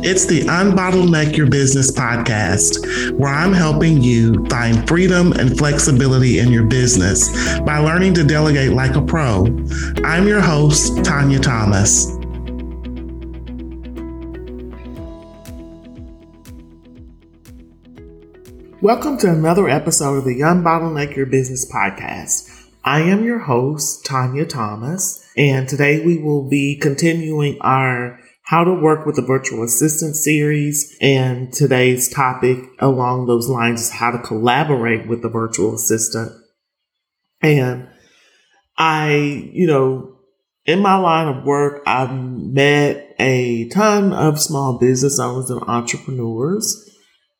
It's the Unbottleneck Your Business podcast, where I'm helping you find freedom and flexibility in your business by learning to delegate like a pro. I'm your host, Tanya Thomas. Welcome to another episode of the Unbottleneck Your Business podcast. I am your host, Tanya Thomas, and today we will be continuing our how to work with a virtual assistant series. And today's topic along those lines is how to collaborate with a virtual assistant. And I, you know, in my line of work, I've met a ton of small business owners and entrepreneurs.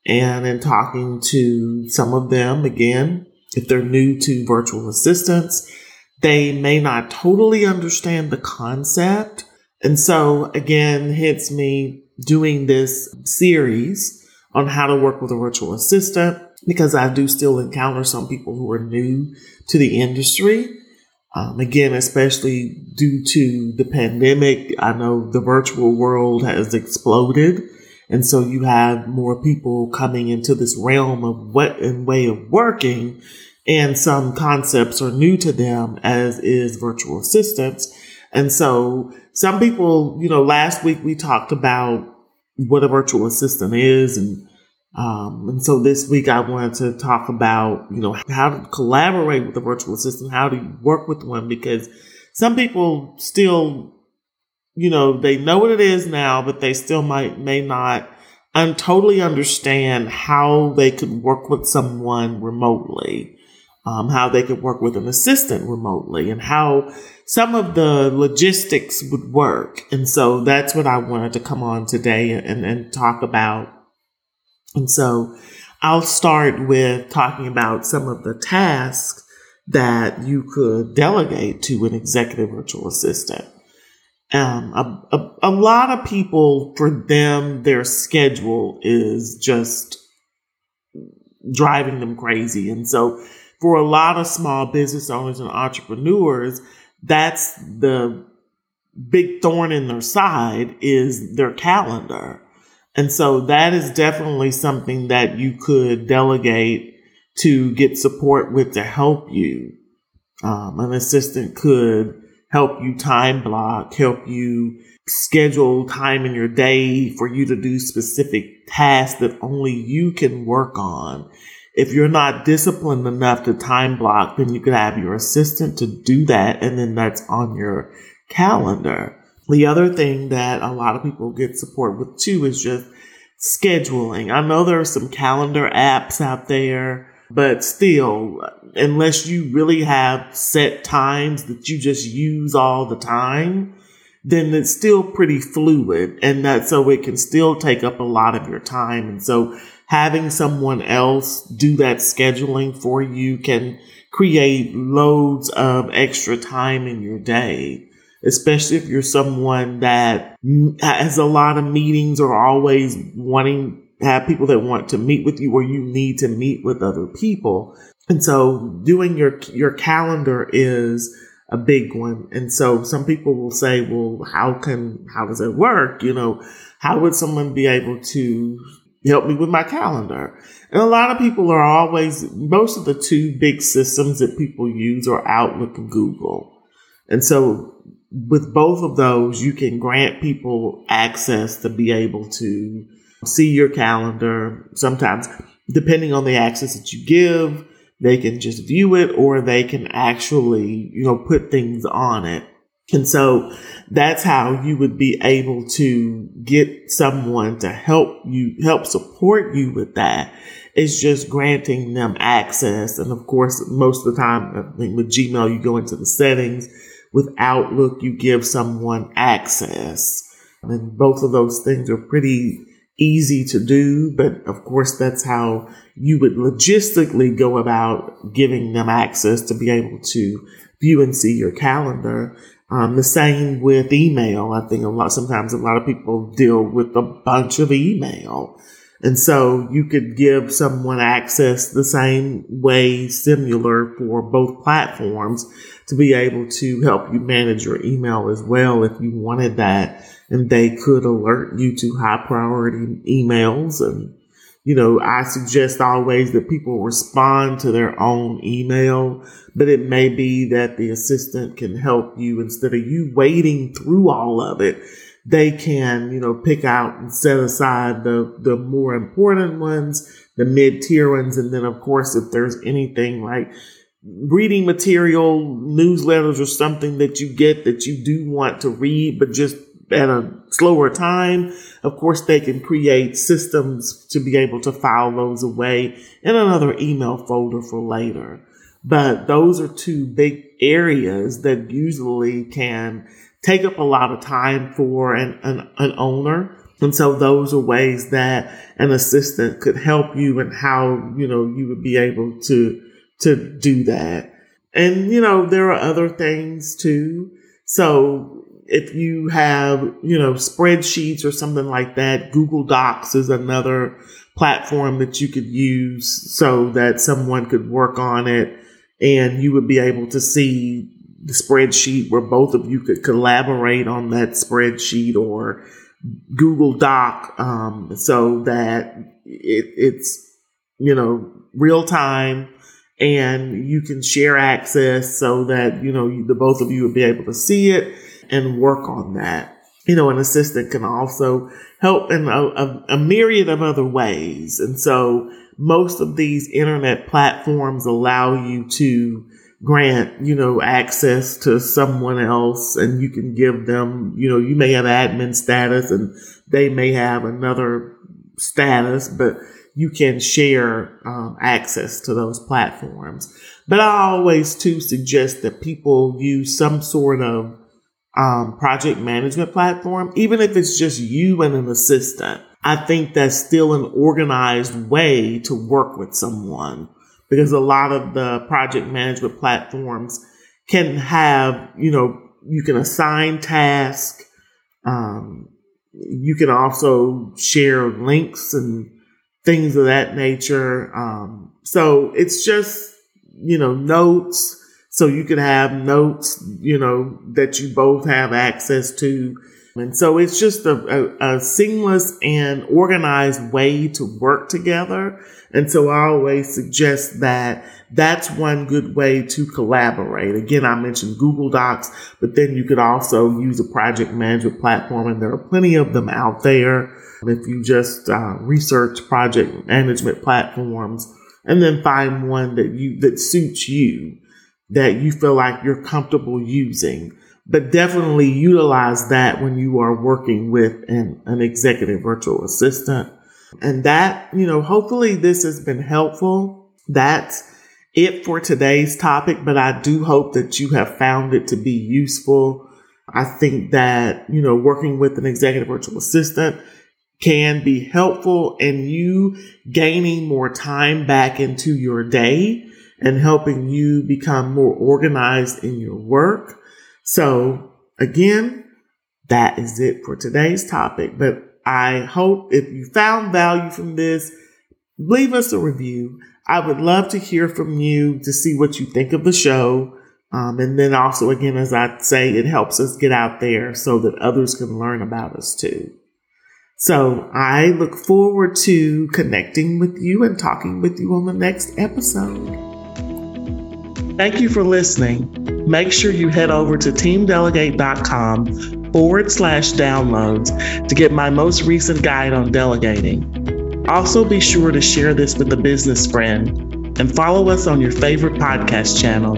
And in talking to some of them, again, if they're new to virtual assistants, they may not totally understand the concept and so again, hits me doing this series on how to work with a virtual assistant because I do still encounter some people who are new to the industry. Um, again, especially due to the pandemic, I know the virtual world has exploded. And so you have more people coming into this realm of what and way of working. And some concepts are new to them, as is virtual assistants. And so some people, you know, last week we talked about what a virtual assistant is and um, and so this week I wanted to talk about, you know, how to collaborate with a virtual assistant, how to work with one, because some people still, you know, they know what it is now, but they still might, may not un- totally understand how they could work with someone remotely um, how they could work with an assistant remotely and how some of the logistics would work. And so that's what I wanted to come on today and, and talk about. And so I'll start with talking about some of the tasks that you could delegate to an executive virtual assistant. Um, a, a, a lot of people, for them, their schedule is just driving them crazy. And so for a lot of small business owners and entrepreneurs, that's the big thorn in their side is their calendar. And so that is definitely something that you could delegate to get support with to help you. Um, an assistant could help you time block, help you schedule time in your day for you to do specific tasks that only you can work on. If you're not disciplined enough to time block, then you could have your assistant to do that, and then that's on your calendar. The other thing that a lot of people get support with too is just scheduling. I know there are some calendar apps out there, but still, unless you really have set times that you just use all the time, then it's still pretty fluid and that so it can still take up a lot of your time. And so having someone else do that scheduling for you can create loads of extra time in your day, especially if you're someone that has a lot of meetings or always wanting have people that want to meet with you or you need to meet with other people. And so doing your your calendar is a big one. And so some people will say, well, how can how does it work? You know, how would someone be able to help me with my calendar. And a lot of people are always, most of the two big systems that people use are Outlook and Google. And so with both of those, you can grant people access to be able to see your calendar. Sometimes, depending on the access that you give, they can just view it or they can actually, you know, put things on it. And so that's how you would be able to get someone to help you, help support you with that. It's just granting them access. And of course, most of the time, I think with Gmail, you go into the settings. With Outlook, you give someone access. And both of those things are pretty easy to do. But of course, that's how you would logistically go about giving them access to be able to view and see your calendar. Um, the same with email. I think a lot, sometimes a lot of people deal with a bunch of email. And so you could give someone access the same way similar for both platforms to be able to help you manage your email as well if you wanted that. And they could alert you to high priority emails. And, you know, I suggest always that people respond to their own email, but it may be that the assistant can help you instead of you waiting through all of it they can, you know, pick out and set aside the, the more important ones, the mid tier ones. And then, of course, if there's anything like reading material, newsletters, or something that you get that you do want to read, but just at a slower time, of course, they can create systems to be able to file those away in another email folder for later. But those are two big areas that usually can take up a lot of time for an, an, an owner. And so those are ways that an assistant could help you and how, you know, you would be able to, to do that. And, you know, there are other things too. So if you have, you know, spreadsheets or something like that, Google Docs is another platform that you could use so that someone could work on it and you would be able to see the spreadsheet where both of you could collaborate on that spreadsheet or Google Doc um, so that it, it's, you know, real time and you can share access so that, you know, the both of you would be able to see it and work on that. You know, an assistant can also help in a, a, a myriad of other ways. And so most of these internet platforms allow you to grant, you know, access to someone else and you can give them, you know, you may have admin status and they may have another status, but you can share um, access to those platforms. But I always too suggest that people use some sort of um, project management platform, even if it's just you and an assistant. I think that's still an organized way to work with someone because a lot of the project management platforms can have, you know, you can assign tasks. Um, you can also share links and things of that nature. Um, so it's just, you know, notes. So you can have notes, you know, that you both have access to and so it's just a, a, a, seamless and organized way to work together. And so I always suggest that that's one good way to collaborate. Again, I mentioned Google Docs, but then you could also use a project management platform and there are plenty of them out there. If you just uh, research project management platforms and then find one that you, that suits you, that you feel like you're comfortable using but definitely utilize that when you are working with an, an executive virtual assistant. And that, you know, hopefully this has been helpful. That's it for today's topic, but I do hope that you have found it to be useful. I think that, you know, working with an executive virtual assistant can be helpful in you gaining more time back into your day and helping you become more organized in your work. So again, that is it for today's topic. But I hope if you found value from this, leave us a review. I would love to hear from you to see what you think of the show. Um, and then also, again, as I say, it helps us get out there so that others can learn about us too. So I look forward to connecting with you and talking with you on the next episode. Thank you for listening make sure you head over to teamdelegate.com forward slash downloads to get my most recent guide on delegating. Also, be sure to share this with a business friend and follow us on your favorite podcast channel